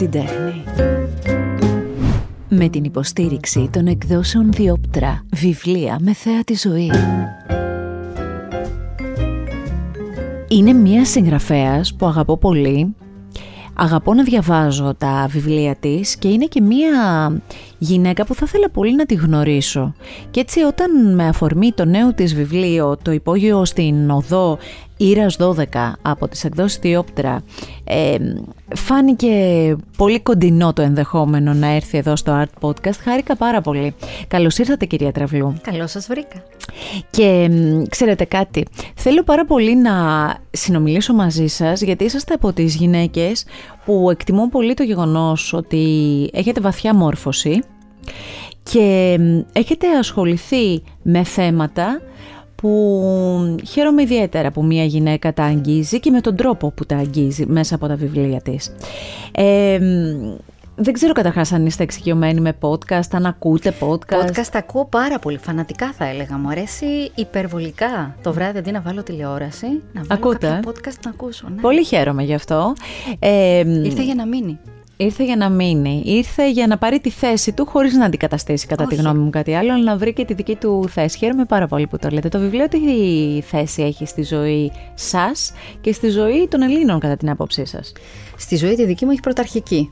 την τέχνη. Με την υποστήριξη των εκδόσεων Διόπτρα, βιβλία με θέα τη ζωή. Είναι μία συγγραφέας που αγαπώ πολύ. Αγαπώ να διαβάζω τα βιβλία της και είναι και μία γυναίκα που θα ήθελα πολύ να τη γνωρίσω. Και έτσι όταν με αφορμή το νέο της βιβλίο, το υπόγειο στην οδό Ήρας 12 από τις εκδόσεις Διόπτρα ε, φάνηκε πολύ κοντινό το ενδεχόμενο να έρθει εδώ στο Art Podcast. Χάρηκα πάρα πολύ. Καλώς ήρθατε κυρία Τραυλού. Καλώς σας βρήκα. Και ξέρετε κάτι, θέλω πάρα πολύ να συνομιλήσω μαζί σας γιατί είσαστε από τις γυναίκες που εκτιμώ πολύ το γεγονός ότι έχετε βαθιά μόρφωση και έχετε ασχοληθεί με θέματα που χαίρομαι ιδιαίτερα που μια γυναίκα τα αγγίζει και με τον τρόπο που τα αγγίζει μέσα από τα βιβλία της. Ε, δεν ξέρω καταρχάς αν είστε εξοικειωμένοι με podcast, αν ακούτε podcast. Podcast ακούω πάρα πολύ, φανατικά θα έλεγα. Μου αρέσει υπερβολικά το βράδυ αντί να βάλω τηλεόραση, να βάλω Ακούτε. κάποια podcast να ακούσω. Ναι. Πολύ χαίρομαι γι' αυτό. Ε, Ήρθε για να μείνει. Ήρθε για να μείνει. Ήρθε για να πάρει τη θέση του χωρίς να αντικαταστήσει κατά τη Όχι. γνώμη μου κάτι άλλο, αλλά να βρει και τη δική του θέση. Χαίρομαι πάρα πολύ που το λέτε. Το βιβλίο τι θέση έχει στη ζωή σας και στη ζωή των Ελλήνων κατά την άποψή σας; Στη ζωή τη δική μου έχει πρωταρχική.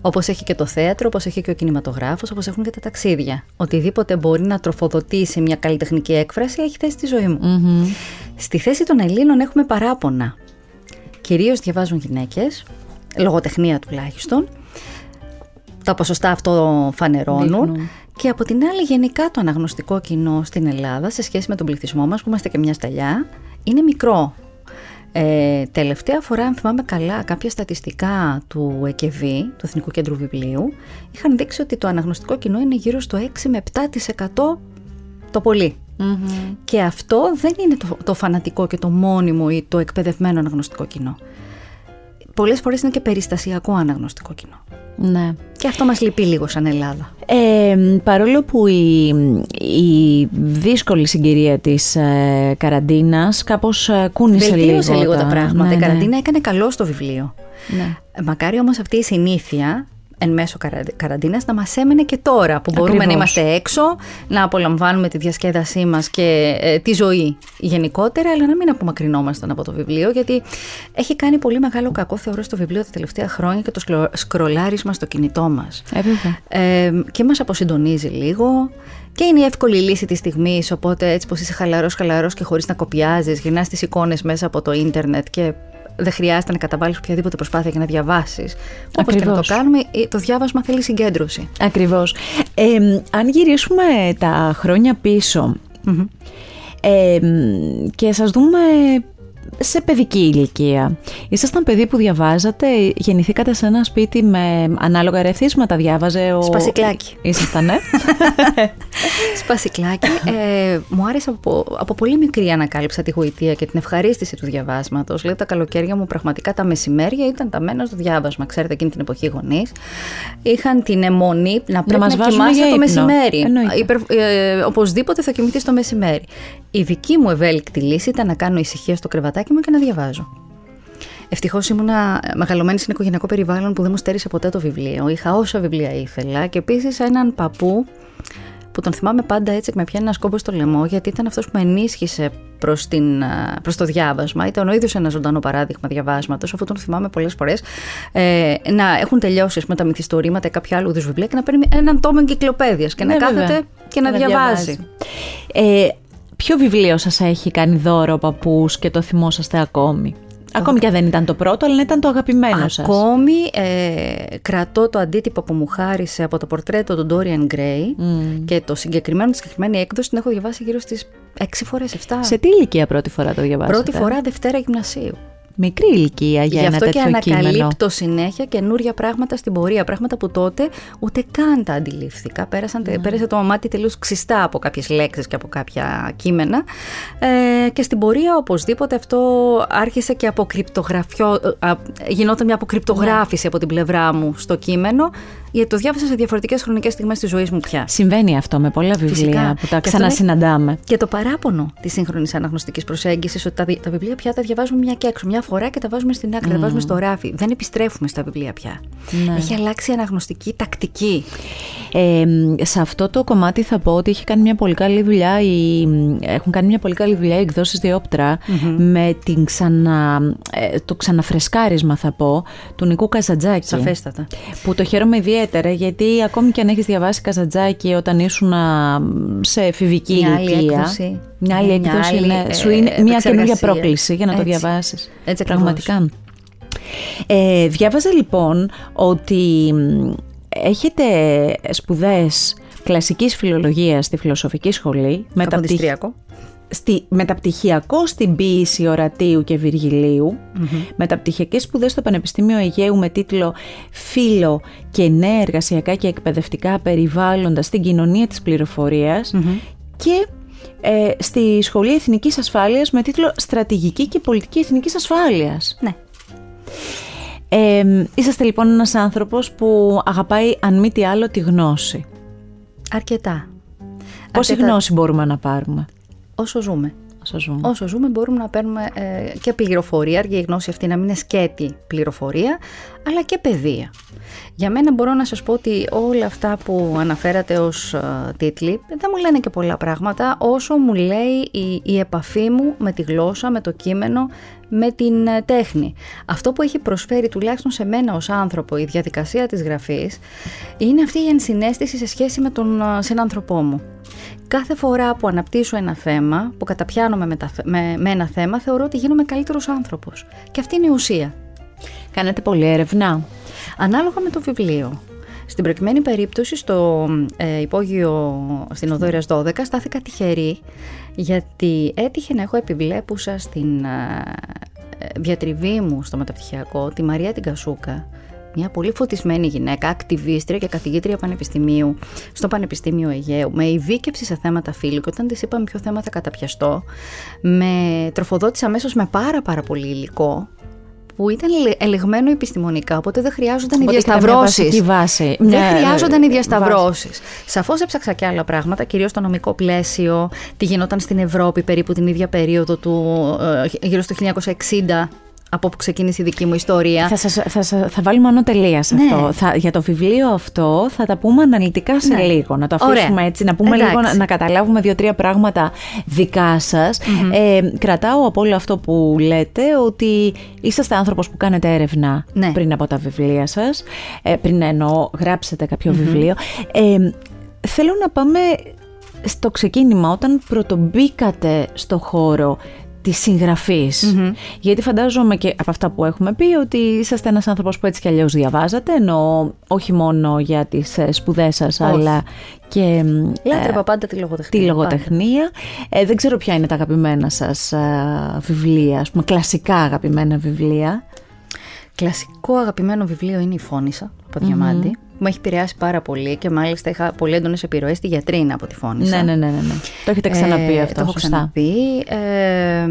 Όπως έχει και το θέατρο, όπως έχει και ο κινηματογράφος, όπως έχουν και τα ταξίδια. Οτιδήποτε μπορεί να τροφοδοτήσει μια καλλιτεχνική έκφραση έχει θέση στη ζωή μου. Μμμ. Στη θέση των Ελλήνων έχουμε παράπονα. Κυρίως διαβάζουν γυναίκες, λογοτεχνία τουλάχιστον. Τα ποσοστά αυτό φανερώνουν. Δείχνουν. Και από την άλλη γενικά το αναγνωστικό κοινό στην Ελλάδα σε σχέση με τον πληθυσμό μας που είμαστε και μια σταλιά είναι μικρό. Ε, τελευταία φορά, αν θυμάμαι καλά, κάποια στατιστικά του ΕΚΕΒ, του Εθνικού Κέντρου Βιβλίου, είχαν δείξει ότι το αναγνωστικό κοινό είναι γύρω στο 6 με 7% το πολύ. Μμμ. Και αυτό δεν είναι το, το φανατικό και το μόνιμο ή το εκπαιδευμένο αναγνωστικό κοινό. Πολλές φορές είναι και περιστασιακό αναγνωστικό κοινό. Ναι. Και αυτό μας λυπεί λίγο σαν Ελλάδα. Ε, παρόλο που η, η δύσκολη συγκυρία της ε, καραντίνας κάπως ε, κούνησε λίγο, Βελτίωσε λίγο τα πράγματα. Ναι, Η ναι. καραντίνα έκανε καλό στο βιβλίο. Ναι. Ε, Μακάρι όμως αυτή η συνήθεια εν μέσω καρα- καραντίνας να μας έμενε και τώρα που μπορούμε να Ακριβώς. είμαστε έξω, να απολαμβάνουμε τη διασκέδασή μας και ε, τη ζωή γενικότερα, αλλά να μην απομακρυνόμασταν από το βιβλίο, γιατί έχει κάνει πολύ μεγάλο κακό θεωρώ στο βιβλίο τα τελευταία χρόνια και το σκλο- σκρολάρισμα στο κινητό μας. Ε, βέβαια. Ε, και μας αποσυντονίζει λίγο και είναι η εύκολη λύση της στιγμής οπότε έτσι πως είσαι χαλαρός χαλαρός και χωρίς να κοπιάζεις γυρνάς τις εικόνες μέσα από το ίντερνετ και δεν χρειάζεται να καταβάλεις οποιαδήποτε προσπάθεια για να διαβάσεις όπως και να το Ακριβώς. κάνουμε ε, το διάβασμα θέλει συγκέντρωση Ακριβώς. Ε, αν γυρίσουμε τα χρόνια πίσω ε, και σας δούμε σε παιδική ηλικία. Ήσασταν παιδί που διαβάζατε, γεννηθήκατε σε ένα σπίτι με ανάλογα ερεθίσματα, διάβαζε ο... Σπασικλάκι. Ήσασταν, ναι. Σπασικλάκι. Ε, μου άρεσε από, από πολύ μικρή ανακάλυψα τη γοητεία και την ευχαρίστηση του διαβάσματος. Λέω τα καλοκαίρια μου πραγματικά τα μεσημέρια ήταν τα μένα στο διάβασμα. Ξέρετε, εκείνη την εποχή οι γονείς είχαν την αιμονή να πρέπει να, μας βάζουν κοιμάσαι για το ύπνο. μεσημέρι. Εννοείται. Υπερ, ε, οπωσδήποτε θα κοιμηθείς το μεσημέρι. Η δική μου ευέλικτη λύση ήταν να κάνω ησυχία στο κρεβατάκι μου και να διαβάζω. Ευτυχώς ήμουνα μεγαλωμένη σε ένα οικογενειακό περιβάλλον που δεν μου στέρισε ποτέ το βιβλίο. Είχα όσα βιβλία ήθελα και επίσης έναν παππού που τον θυμάμαι πάντα έτσι και με πιάνει ένας σκόμπο στο λαιμό γιατί ήταν αυτός που με ενίσχυσε προς, την, α, προς το διάβασμα. Ήταν ο ίδιος ένα ζωντανό παράδειγμα διαβάσματος, αφού τον θυμάμαι πολλές φορές ε, να έχουν τελειώσει ας πούμε, τα μυθιστορήματα ή κάποια άλλου είδους βιβλία και να παίρνει έναν τόμο εγκυκλοπαίδειας και Ναι, να βέβαια. κάθεται και να, διαβάζει. Ε, ποιο βιβλίο σας έχει κάνει δώρο ο παππούς και το θυμόσαστε ακόμη; Ακόμη και αν δεν ήταν το πρώτο, αλλά ήταν το αγαπημένο σας. Ακόμη ε, κρατώ το αντίτυπο που μου χάρισε από το πορτρέτο του Dorian Gray Μμ. και το συγκεκριμένο, τη συγκεκριμένη έκδοση την έχω διαβάσει γύρω στις 6 φορές, 7. Σε τι ηλικία πρώτη φορά το διαβάσατε. Πρώτη φορά Δευτέρα Γυμνασίου. Μικρή ηλικία για Γι' ένα αυτό και τέτοιο κείμενο. ανακαλύπτω συνέχεια καινούρια πράγματα στην πορεία. Πράγματα που τότε ούτε καν τα αντιλήφθηκα. Πέρασαν, Ναι. Πέρασε το μάτι τελείως ξιστά από κάποιες λέξεις και από κάποια κείμενα. Ε, και στην πορεία οπωσδήποτε αυτό άρχισε και από κρυπτογραφιό. ε, α, γινόταν μια αποκρυπτογράφηση από την πλευρά μου στο κείμενο. Γιατί το διάβασα σε διαφορετικές χρονικές στιγμές της ζωής μου πια. Συμβαίνει αυτό με πολλά βιβλία Φυσικά. που τα Και αυτό ξανασυναντάμε. Και το παράπονο της σύγχρονης αναγνωστικής προσέγγισης ότι τα, βι- τα βιβλία πια τα διαβάζουμε μια και έξω. Μια φορά και τα βάζουμε στην άκρη, τα βάζουμε στο ράφι. Δεν επιστρέφουμε στα βιβλία πια. Ναι. Έχει αλλάξει η αναγνωστική τακτική. Ε, σε αυτό το κομμάτι θα πω ότι έχει κάνει μια πολύ καλή δουλειά οι, έχουν κάνει μια πολύ καλή δουλειά οι εκδόσεις Διόπτρα με την ξανα, ε, το ξαναφρεσκάρισμα θα πω του Νικού Καζαντζάκη Σαφέστατα. που το χαίρομαι ιδιαίτερα γιατί ακόμη και αν έχεις διαβάσει Καζαντζάκη όταν ήσουν α, σε εφηβική Μια άλλη ηλικία έκδοση. μια άλλη Μια έκδοση άλλη, ναι, ε, σου είναι μια επεξεργασία. καινούργια πρόκληση για να το Έτσι. διαβάσεις Έτσι πραγματικά ε, διάβαζα λοιπόν ότι μ, έχετε σπουδές κλασικής φιλολογίας στη φιλοσοφική σχολή μεταπτυχ- Καποδιστριακό. Στη, μεταπτυχιακό στην ποίηση Ορατίου και Βυργιλίου, μεταπτυχιακές σπουδές στο Πανεπιστήμιο Αιγαίου με τίτλο «Φίλο και νέα εργασιακά και εκπαιδευτικά περιβάλλοντα στην κοινωνία της πληροφοριας και ε, στη Σχολή Εθνικής Ασφάλειας με τίτλο «Στρατηγική και πολιτική εθνικής ασφάλειας». Ναι. Ε, είσαστε λοιπόν ένας άνθρωπος που αγαπάει αν μη τι άλλο τη γνώση. Αρκετά. Πόση Αρκετά. γνώση μπορούμε να πάρουμε; Όσο ζούμε. όσο ζούμε. Όσο ζούμε μπορούμε να παίρνουμε ε, και πληροφορία, αρκεί η γνώση αυτή να μην είναι σκέτη πληροφορία, αλλά και παιδεία. Για μένα μπορώ να σας πω ότι όλα αυτά που αναφέρατε ως ε, τίτλοι δεν μου λένε και πολλά πράγματα όσο μου λέει η, η επαφή μου με τη γλώσσα, με το κείμενο, με την ε, τέχνη. Αυτό που έχει προσφέρει τουλάχιστον σε μένα ως άνθρωπο η διαδικασία της γραφής είναι αυτή η ενσυναίσθηση σε σχέση με τον ε, συνάνθρωπό μου. Κάθε φορά που αναπτύσσω ένα θέμα, που καταπιάνομαι με, τα, θε- με, με ένα θέμα, θεωρώ ότι γίνομαι καλύτερος άνθρωπος. Και αυτή είναι η ουσία. Κάνετε πολλή έρευνα. Ανάλογα με το βιβλίο. Στην προκειμένη περίπτωση, στο ε, υπόγειο στην Οδόρειας 12, στάθηκα τυχερή, γιατί έτυχε να έχω επιβλέπουσα στην ε, ε, διατριβή μου στο μεταπτυχιακό τη Μαρία την Κασούκα, μια πολύ φωτισμένη γυναίκα, ακτιβίστρια και καθηγήτρια πανεπιστημίου στο Πανεπιστήμιο Αιγαίου, με ειδίκευση σε θέματα φύλου και όταν της είπαμε ποιο θέμα θα καταπιαστώ, με τροφοδότησε αμέσως με πάρα πάρα πολύ υλικό, που ήταν ελε- ελεγμένο επιστημονικά, οπότε δεν χρειάζονταν οι Οπότε έχετε μια διασταυρώσεις. βασική βάση. Δεν Μια, χρειάζονταν οι ε, διασταυρώσεις. Σαφώς έψαξα και άλλα πράγματα, κυρίως στο νομικό πλαίσιο, τι γινόταν στην Ευρώπη περίπου την ίδια περίοδο του, ε, γύρω στο 1960, από όπου ξεκίνησε η δική μου ιστορία. Θα, σας, θα, σας- θα βάλουμε μόνο τελεία σε Ναι. αυτό. Θα, για το βιβλίο αυτό θα τα πούμε αναλυτικά σε Ναι. λίγο. Να το αφήσουμε Ωραία. έτσι, να πούμε Εντάξει. λίγο, να, να καταλάβουμε δύο-τρία πράγματα δικά σας. Ε, κρατάω από όλο αυτό που λέτε ότι είσαστε άνθρωπος που κάνετε έρευνα Ναι. πριν από τα βιβλία σας. Ε, πριν εννοώ γράψετε κάποιο βιβλίο. Ε, θέλω να πάμε στο ξεκίνημα όταν πρωτομπήκατε στο χώρο της συγγραφης Γιατί φαντάζομαι και από αυτά που έχουμε πει ότι είσαστε ένας άνθρωπος που έτσι κι αλλιώς διαβάζατε, ενώ όχι μόνο για τις ε, σπουδές σας, αλλά και μ, Λάτρευα ε, πάντα τη λογοτεχνία. τη πάντα. λογοτεχνία. Ε, δεν ξέρω ποια είναι τα αγαπημένα σας ε, βιβλία, ας πούμε, κλασικά αγαπημένα βιβλία. Κλασικό αγαπημένο βιβλίο είναι η Φώνησα από Διαμάντη. Μου έχει επηρεάσει πάρα πολύ και μάλιστα είχα πολύ έντονες επιρροές στη γιατρίνα από τη Φώνησα. Ναι, ναι, ναι, ναι, ναι. Το έχετε ξαναπεί Ε, αυτό, Το έχω σωστά. ξαναπεί. Ε,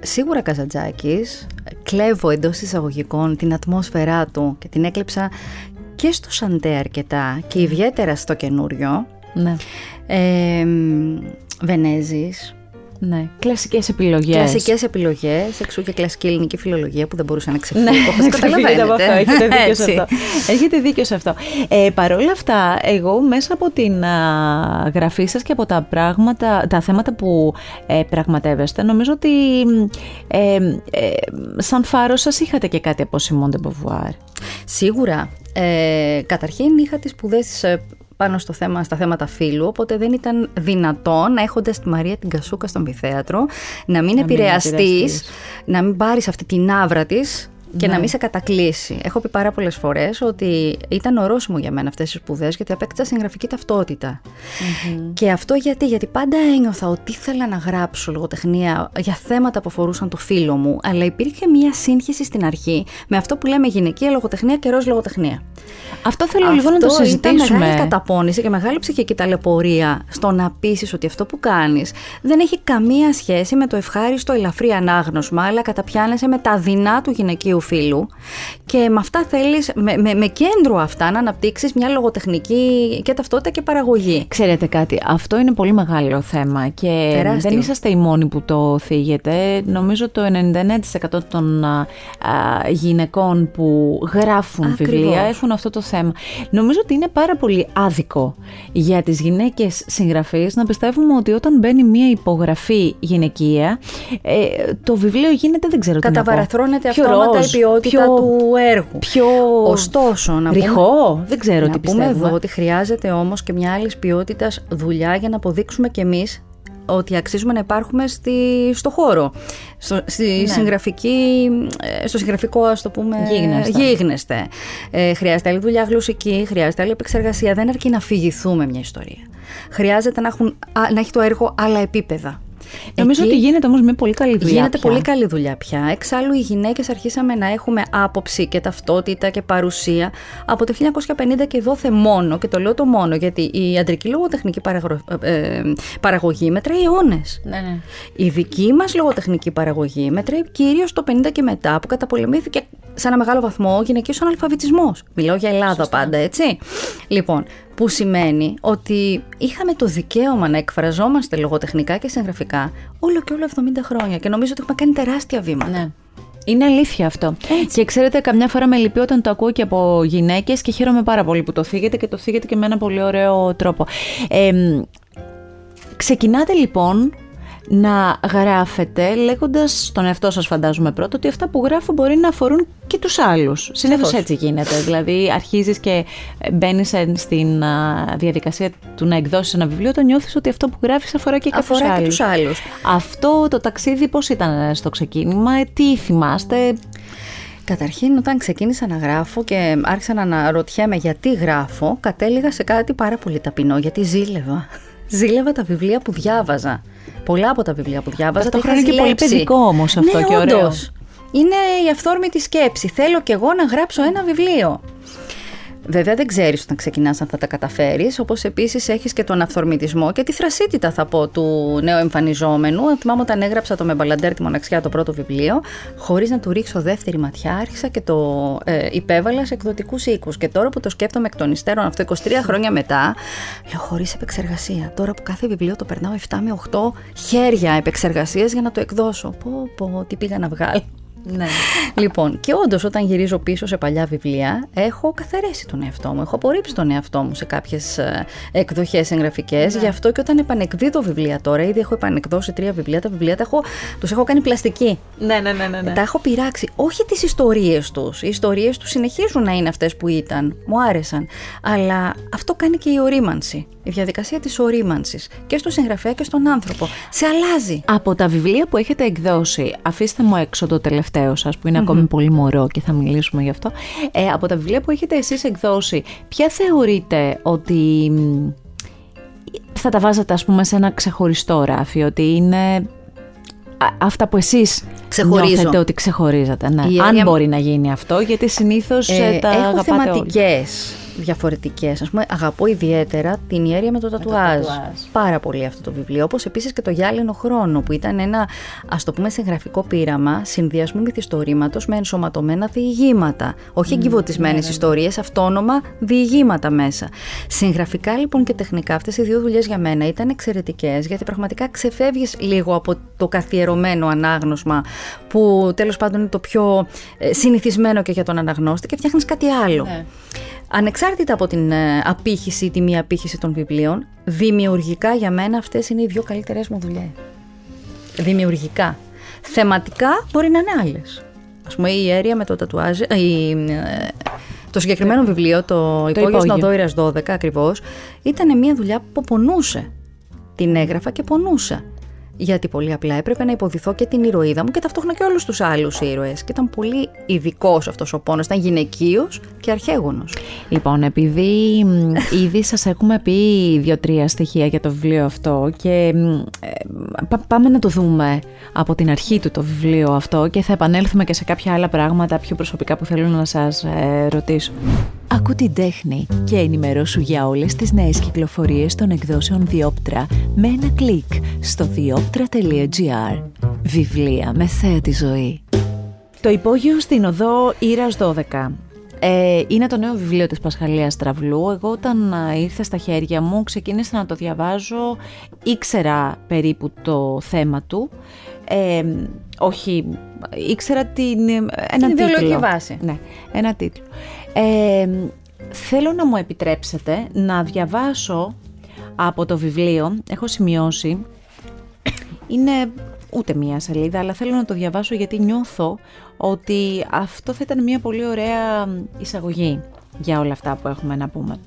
σίγουρα Καζαντζάκης. Κλέβω εντός εισαγωγικών την ατμόσφαιρά του και την έκλεψα και στο Σαντέ αρκετά και ιδιαίτερα στο καινούριο. Ναι, Ε, Βενέζης. Ναι. Κλασικές επιλογές. Κλασικές επιλογές, εξού και κλασική ελληνική φιλολογία που δεν μπορούσε να ξεφύγει. Ναι, όπως ξεφύγετε από αυτό. καταλαβαίνετε. Έχετε δίκιο σε Έτσι. αυτό. Έχετε δίκιο σε αυτό. Ε, Παρ' όλα αυτά, εγώ μέσα από την α, γραφή σας και από τα πράγματα, τα θέματα που ε, πραγματεύεστε, νομίζω ότι ε, ε, σαν φάρος σας είχατε και κάτι από Simone de Beauvoir. Σίγουρα. Ε, καταρχήν είχα τις σπουδές ε, πάνω στο θέμα, στα θέματα φύλου, οπότε δεν ήταν δυνατόν να έχοντας τη Μαρία την Κασούκα στον Πιθέατρο, να μην επηρεαστείς, επηρεαστείς. να μην πάρεις αυτή την άβρα της και Ναι. να μην σε κατακλείσει. Έχω πει πάρα πολλές φορές ότι ήταν ορόσημο για μένα αυτές οι σπουδές γιατί απέκτησα συγγραφική ταυτότητα. Και αυτό γιατί, γιατί πάντα ένιωθα ότι ήθελα να γράψω λογοτεχνία για θέματα που αφορούσαν το φίλο μου, αλλά υπήρχε μία σύγχυση στην αρχή με αυτό που λέμε γυναικεία λογοτεχνία και ροζ λογοτεχνία. Αυτό θέλω λίγο να το Αυτό Ήταν συζητήσουμε. μεγάλη καταπώνηση και μεγάλη ψυχική ταλαιπωρία στο να πείσεις ότι αυτό που κάνεις δεν έχει καμία σχέση με το ευχάριστο ελαφρύ ανάγνωσμα, αλλά καταπιάνεσαι με τα δεινά του γυναικείου φίλου και με αυτά θέλεις, με, με, με κέντρο αυτά να αναπτύξεις μια λογοτεχνική και ταυτότητα και παραγωγή. Ξέρετε κάτι, αυτό είναι πολύ μεγάλο θέμα και Τεράστιο. δεν είσαστε οι μόνοι που το θίγετε. Νομίζω το 99% των α, α, γυναικών που γράφουν Ακριβώς. βιβλία έχουν αυτό το θέμα. Νομίζω ότι είναι πάρα πολύ άδικο για τις γυναίκες συγγραφείς να πιστεύουμε ότι όταν μπαίνει μία υπογραφή γυναικεία, ε, το βιβλίο γίνεται, δεν ξέρω τι να πω. Καταβαραθρώνεται πιο αυτόματα ροζ, η ποιότητα πιο- του έργου. Πιο Ωστόσο, να πούμε, ρηχό, δεν ξέρω να τι πούμε πιστεύουμε. εδώ ότι χρειάζεται όμως και μια άλλη ποιότητα δουλειά για να αποδείξουμε κι εμείς ότι αξίζουμε να υπάρχουμε στη, στο χώρο, στο, στη Ναι. συγγραφική, ε, στο συγγραφικό ας το πούμε Γίγνεσθε. γίγνεσθε. Ε, χρειάζεται άλλη δουλειά γλωσσική, χρειάζεται άλλη επεξεργασία, δεν αρκεί να αφηγηθούμε μια ιστορία. Χρειάζεται να, έχουν, α, να έχει το έργο άλλα επίπεδα. Νομίζω Εκεί- ότι γίνεται όμως μια πολύ καλή δουλειά Γίνεται πια. πολύ καλή δουλειά πια. Εξάλλου, οι γυναίκες αρχίσαμε να έχουμε άποψη και ταυτότητα και παρουσία από το 1950 και δόθε μόνο. Και το λέω το μόνο γιατί η αντρική λογοτεχνική παραγρο- ε, ε, παραγωγή μετράει αιώνες. Ναι, ναι. Η δική μας λογοτεχνική παραγωγή μετράει κυρίως το 50 και μετά που καταπολεμήθηκε σε ένα μεγάλο βαθμό ο γυναικείος αναλφαβητισμός. Μιλάω για Ελλάδα πάντα, έτσι. Λοιπόν, που σημαίνει ότι είχαμε το δικαίωμα να εκφραζόμαστε λογοτεχνικά και συγγραφικά όλο και όλο 70 χρόνια και νομίζω ότι έχουμε κάνει τεράστια βήματα. Ναι. Είναι αλήθεια αυτό. Και ξέρετε, καμιά φορά με λυπεί όταν το ακούω και από γυναίκες και χαίρομαι πάρα πολύ που το θίγετε και το θίγετε και με ένα πολύ ωραίο τρόπο. Ε, μ, ξεκινάτε λοιπόν να γράφετε λέγοντας στον εαυτό σας φαντάζομαι πρώτα ότι αυτά που γράφω μπορεί να αφορούν και τους άλλους. Συνήθως Σαφώς. έτσι γίνεται. Δηλαδή αρχίζεις και μπαίνεις εν- στην α, διαδικασία του να εκδώσεις ένα βιβλίο όταν νιώθεις ότι αυτό που γράφεις αφορά και κάποιους Αφορά και άλλους. τους άλλους. Αυτό το ταξίδι πώς ήταν στο ξεκίνημα, ε, τι θυμάστε, Καταρχήν, όταν ξεκίνησα να γράφω και άρχισα να αναρωτιέμαι γιατί γράφω, κατέληγα σε κάτι πάρα πολύ ταπεινό, γιατί ζήλευα. Ζήλευα τα βιβλία που διάβαζα. Πολλά από τα βιβλία που διάβαζα τα είχα Ταυτόχρονα είναι και πολύ ζηλέψει. παιδικό όμως αυτό ναι, και ωραίο. όντως. Είναι η αυθόρμητη σκέψη. Θέλω κι εγώ να γράψω ένα βιβλίο. Βέβαια δεν ξέρεις όταν ξεκινάς αν θα τα καταφέρεις, όπως επίσης έχεις και τον αυθορμητισμό και τη θρασίτητα θα πω του νέου εμφανιζόμενου. Θυμάμαι όταν έγραψα το με μπαλαντέρ τη μοναξιά το πρώτο βιβλίο, χωρίς να του ρίξω δεύτερη ματιά, άρχισα και το ε, υπέβαλα σε εκδοτικούς οίκους. Και τώρα που το σκέφτομαι εκ των υστέρων αυτό 23 χρόνια μετά, λέω χωρίς επεξεργασία. Τώρα που κάθε βιβλίο το περνάω 7 με 8 χέρια επεξεργασίας για να το εκδώσω. Πω πω, τι πήγα να βγάλω. Ναι. Λοιπόν, και όντως, όταν γυρίζω πίσω σε παλιά βιβλία, έχω καθαρέσει τον εαυτό μου. Έχω απορρίψει τον εαυτό μου σε κάποιες εκδοχές εγγραφικές. Γι' αυτό και όταν επανεκδίδω βιβλία τώρα, ήδη έχω επανεκδώσει τρία βιβλία. Τα βιβλία τα έχω, τους έχω κάνει πλαστική. Ναι, ναι, ναι, ναι. Τα έχω πειράξει. Όχι τις ιστορίες τους. Οι ιστορίες τους συνεχίζουν να είναι αυτές που ήταν. Μου άρεσαν. Αλλά αυτό κάνει και η ορίμανση. Η διαδικασία της ορίμανσης. Και στο συγγραφέα και στον άνθρωπο. Σε αλλάζει. Από τα βιβλία που έχετε εκδώσει, αφήστε μου έξω το τελευταίο σας που ειναι ακόμη πολύ μωρό και θα μιλήσουμε γι' αυτό. Ε, από τα βιβλία που έχετε εσείς εκδώσει, ποια θεωρείτε ότι μ, θα τα βάζατε ας πούμε σε ένα ξεχωριστό ράφι, ότι είναι α- αυτά που εσείς Ξεχωρίζω. νιώθετε ότι ξεχωρίζατε. Ναι. Η Αν έννοια- μπορεί να γίνει αυτό, γιατί συνήθως ε, Ε, τα έχω αγαπάτε όλοι. Θεματικές διαφορετικές. Ας πούμε, αγαπώ ιδιαίτερα την ιέρια με το τατουάζ. τατουάζ. Πάρα πολύ αυτό το βιβλίο. Όπως επίσης και το Γυάλινο Χρόνο, που ήταν ένα, ας το πούμε, συγγραφικό πείραμα συνδυασμού μυθιστορήματος με ενσωματωμένα διηγήματα. Όχι εγκυβωτισμένες ιστορίες, αυτόνομα διηγήματα μέσα. Συγγραφικά λοιπόν και τεχνικά αυτές οι δύο δουλειές για μένα ήταν εξαιρετικές, γιατί πραγματικά ξεφεύγεις λίγο από το καθιερωμένο ανάγνωσμα, που τέλος πάντων είναι το πιο ε, συνηθισμένο και για τον αναγνώστη και φτιάχνεις κάτι άλλο. Ναι. Ανεξάρτητα από την ε, απήχηση ή τη μη απήχηση των βιβλίων, δημιουργικά για μένα αυτές είναι οι δύο καλύτερες μου δουλειές. Δημιουργικά. Θεματικά μπορεί να είναι άλλες. Ας πούμε η Ιέρια με το τατουάζ, ε, η, ε, το συγκεκριμένο βιβλίο, το, Υπόγειος Υπόγειο. Νοδόηρας 12 ακριβώς, ήταν μια δουλειά που πονούσε. Την έγραφα και πονούσα. Γιατί πολύ απλά έπρεπε να υποδηθώ και την ηρωίδα μου και ταυτόχρονα και όλους τους άλλους ήρωες. Και ήταν πολύ ειδικός αυτός ο πόνος. Ήταν γυναικείος και αρχαίγονος. Λοιπόν, επειδή μ, ήδη σας έχουμε πει δύο-τρία στοιχεία για το βιβλίο αυτό και μ, ε, πα- πάμε να το δούμε από την αρχή του το βιβλίο αυτό και θα επανέλθουμε και σε κάποια άλλα πράγματα πιο προσωπικά που θέλω να σας ε, ρωτήσω. Ακού την τέχνη και ενημερώσου για όλες τις νέες κυκλοφορίες των εκδόσεων Διόπτρα με ένα κλικ στο διόπτρα.gr. Βιβλία με θέα τη ζωή. Το υπόγειο στην οδό Ήρας 12. Ε, είναι το νέο βιβλίο της Πασχαλίας Τραυλού. Εγώ όταν ήρθε στα χέρια μου ξεκίνησα να το διαβάζω, ήξερα περίπου το θέμα του. Ε, όχι, ήξερα την, ένα την τίτλο. βάση. Ναι, ένα τίτλο. Ε, θέλω να μου επιτρέψετε να διαβάσω από το βιβλίο, έχω σημειώσει, είναι ούτε μία σελίδα, αλλά θέλω να το διαβάσω γιατί νιώθω ότι αυτό θα ήταν μια πολύ ωραία εισαγωγή για όλα αυτά που έχουμε να πούμε.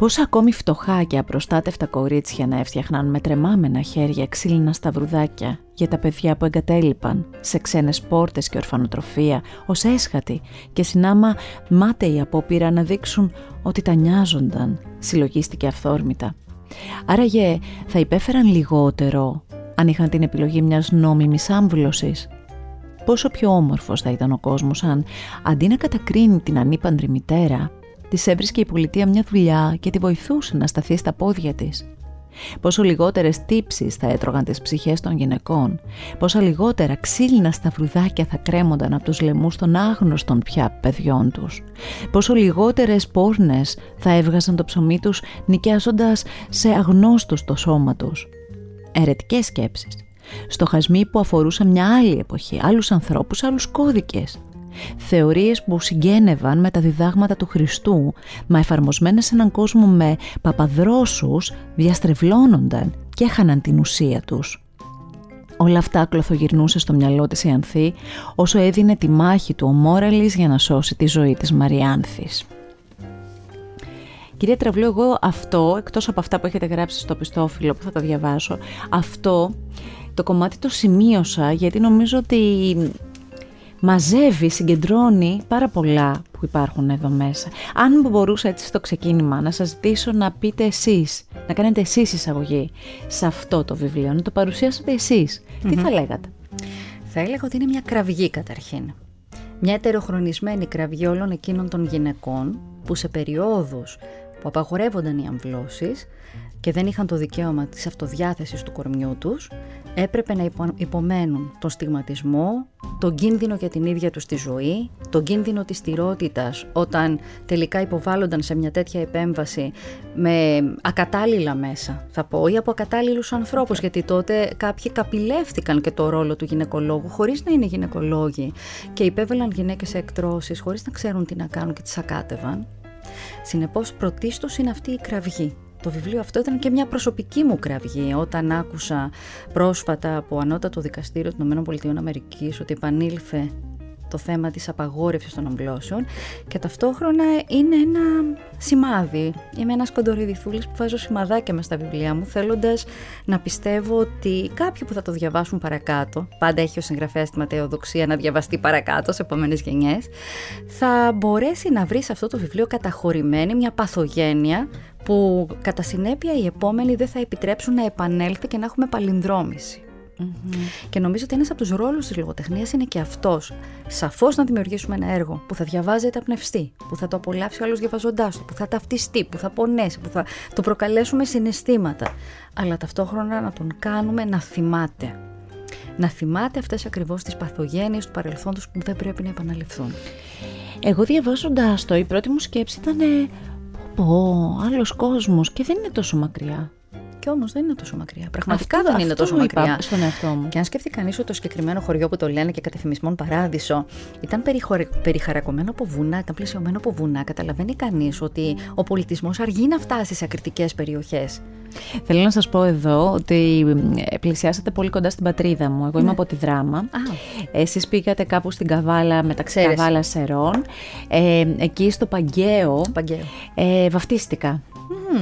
Πώς ακόμη φτωχά και απροστάτευτα κορίτσια να έφτιαχναν με τρεμάμενα χέρια ξύλινα σταυρουδάκια για τα παιδιά που εγκατέλειπαν σε ξένες πόρτες και ορφανοτροφία ως έσχατοι και συνάμα μάταιοι απόπειρα να δείξουν ότι τα νοιάζονταν, συλλογίστηκε αυθόρμητα. Άραγε θα υπέφεραν λιγότερο αν είχαν την επιλογή μιας νόμιμης άμβλωσης. Πόσο πιο όμορφος θα ήταν ο κόσμος αν αντί να κατακρίνει την ανήπαντρη μητέρα, της έβρισκε η πολιτεία μια δουλειά και τη βοηθούσε να σταθεί στα πόδια της. Πόσο λιγότερες τύψεις θα έτρωγαν τις ψυχές των γυναικών, πόσα λιγότερα ξύλινα σταυρουδάκια θα κρέμονταν από τους λαιμούς των άγνωστων πια παιδιών τους, πόσο λιγότερες πόρνες θα έβγαζαν το ψωμί τους νοικιάζοντας σε αγνώστους το σώμα τους. Ερετικές σκέψεις, στοχασμοί που αφορούσαν μια άλλη εποχή, άλλους ανθρώπους, άλλους κώδικες, Θεωρίες που συγγένευαν με τα διδάγματα του Χριστού, μα εφαρμοσμένες σε έναν κόσμο με παπαδρόσους, διαστρεβλώνονταν και έχαναν την ουσία τους. Όλα αυτά κλωθογυρνούσε στο μυαλό της η Ανθή, όσο έδινε τη μάχη του ο Μόραλης για να σώσει τη ζωή της Μαριάνθης. Κυρία Τραυλού, εγώ αυτό, εκτός από αυτά που έχετε γράψει στο πιστόφυλλο που θα τα διαβάσω, αυτό το κομμάτι το σημείωσα γιατί νομίζω ότι μαζεύει, συγκεντρώνει πάρα πολλά που υπάρχουν εδώ μέσα. Αν μπορούσα έτσι στο ξεκίνημα να σας ζητήσω να πείτε εσείς, να κάνετε εσείς εισαγωγή σε αυτό το βιβλίο, να το παρουσιάσετε τι θα λέγατε; Θα έλεγα ότι είναι μια κραυγή καταρχήν. Μια ετεροχρονισμένη κραυγή όλων εκείνων των γυναικών που σε περιόδους που απαγορεύονταν οι αμβλώσεις και δεν είχαν το δικαίωμα της αυτοδιάθεσης του κορμιού τους, έπρεπε να υπομένουν τον στιγματισμό, τον κίνδυνο για την ίδια τους τη ζωή, τον κίνδυνο της στηρότητας όταν τελικά υποβάλλονταν σε μια τέτοια επέμβαση με ακατάλληλα μέσα, θα πω, ή από ακατάλληλους ανθρώπους, γιατί τότε κάποιοι καπηλεύτηκαν και το ρόλο του γυναικολόγου χωρίς να είναι γυναικολόγοι και υπέβαλαν γυναίκες σε εκτρώσεις χωρίς να ξέρουν τι να κάνουν και τις ακάτευαν. Συνεπώς πρωτίστως είναι αυτή η κραυγή. Το βιβλίο αυτό ήταν και μια προσωπική μου κραυγή όταν άκουσα πρόσφατα από ανώτατο δικαστήριο των ΗΠΑ ότι επανήλθε το θέμα της απαγόρευσης των αμβλώσεων και ταυτόχρονα είναι ένα σημάδι. Είμαι ένας κοντοριδηθούλης που βάζω σημαδάκια μες στα βιβλία μου θέλοντας να πιστεύω ότι κάποιοι που θα το διαβάσουν παρακάτω, πάντα έχει ο συγγραφέας τη ματαιοδοξία να διαβαστεί παρακάτω σε επόμενες γενιές, θα μπορέσει να βρει σε αυτό το βιβλίο καταχωρημένη μια παθογένεια που κατά συνέπεια οι επόμενοι δεν θα επιτρέψουν να επανέλθει και να έχουμε παλινδρόμηση. Και νομίζω ότι ένας από τους ρόλους της λογοτεχνίας είναι και αυτός. Σαφώς να δημιουργήσουμε ένα έργο που θα διαβάζεται απνευστή, που θα το απολαύσει ο άλλος διαβαζοντάς του, που θα ταυτιστεί, που θα πονέσει, που θα το προκαλέσουμε συναισθήματα. Αλλά ταυτόχρονα να τον κάνουμε να θυμάται. Να θυμάται αυτές ακριβώς τις παθογένειες του παρελθόντος που δεν πρέπει να επαναληφθούν. Εγώ διαβάζοντάς το, η πρώτη μου σκέψη ήταν. Πω, άλλος κόσμος και δεν είναι τόσο μακριά. Και όμως δεν είναι τόσο μακριά. Πραγματικά αυτό, δεν είναι τόσο μακριά. Στον εαυτό μου. Και αν σκεφτεί κανείς ότι το συγκεκριμένο χωριό που το λένε και κατεφημισμόν παράδεισο ήταν περιχαρακωμένο από βουνά, ήταν πλαισιωμένο από βουνά, καταλαβαίνει κανείς ότι ο πολιτισμός αργεί να φτάσει σε ακριτικέ περιοχές; Θέλω να σας πω εδώ ότι πλησιάσατε πολύ κοντά στην πατρίδα μου. Εγώ είμαι ναι. από τη Δράμα. Α. Εσείς πήγατε κάπου στην Καβάλα μεταξύ Καβάλα Σερών. Ε, εκεί στο Παγκαίο, ε, βαφτίστηκα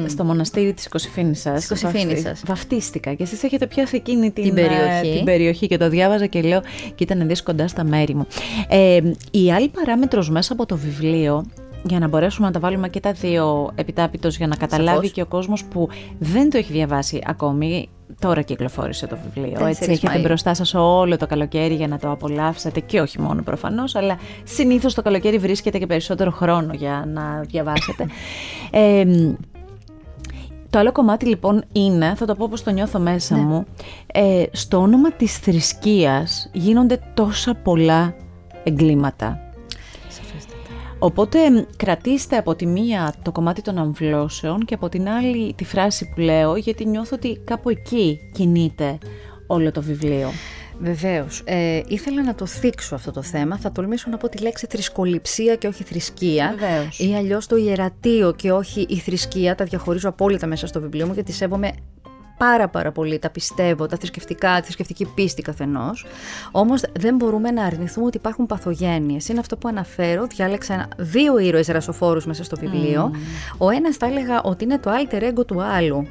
στο μοναστήρι της Κωσυφίνισσας. Της Κωσυφίνισσας. Βαφτίστηκα και εσείς έχετε πιάσει εκείνη την, την, περιοχή. την περιοχή και το διάβαζα και λέω και ήταν δεις κοντά στα μέρη μου. Ε, η άλλη παράμετρος μέσα από το βιβλίο για να μπορέσουμε να τα βάλουμε και τα δύο επιτάπητος για να καταλάβει και ο κόσμος που δεν το έχει διαβάσει ακόμη. Τώρα κυκλοφόρησε το βιβλίο. Έτσι, έχετε μπροστά σας όλο το καλοκαίρι για να το απολαύσετε και όχι μόνο προφανώς, αλλά συνήθως το καλοκαίρι βρίσκεται και περισσότερο χρόνο για να διαβάσετε. Ε, Το άλλο κομμάτι λοιπόν είναι, θα το πω όπως το νιώθω μέσα μου, ε, στο όνομα της θρησκείας γίνονται τόσα πολλά εγκλήματα. Οπότε κρατήστε από τη μία το κομμάτι των αμβλώσεων και από την άλλη τη φράση που λέω γιατί νιώθω ότι κάπου εκεί κινείται όλο το βιβλίο. Βεβαίως. Ε, ήθελα να το θίξω αυτό το θέμα. Θα τολμήσω να πω τη λέξη θρησκοληψία και όχι θρησκεία. Βεβαίως. Ή αλλιώς το ιερατείο και όχι η θρησκεία. Τα διαχωρίζω απόλυτα μέσα στο βιβλίο μου γιατί σέβομαι πάρα πάρα πολύ τα πιστεύω, τα θρησκευτικά, τη θρησκευτική πίστη καθενός. Όμως δεν μπορούμε να αρνηθούμε ότι υπάρχουν παθογένειες. Είναι αυτό που αναφέρω. Διάλεξα δύο ήρωες ρασοφόρους μέσα στο βιβλίο. Ο ένας θα έλεγα ότι είναι το alter ego του άλλου.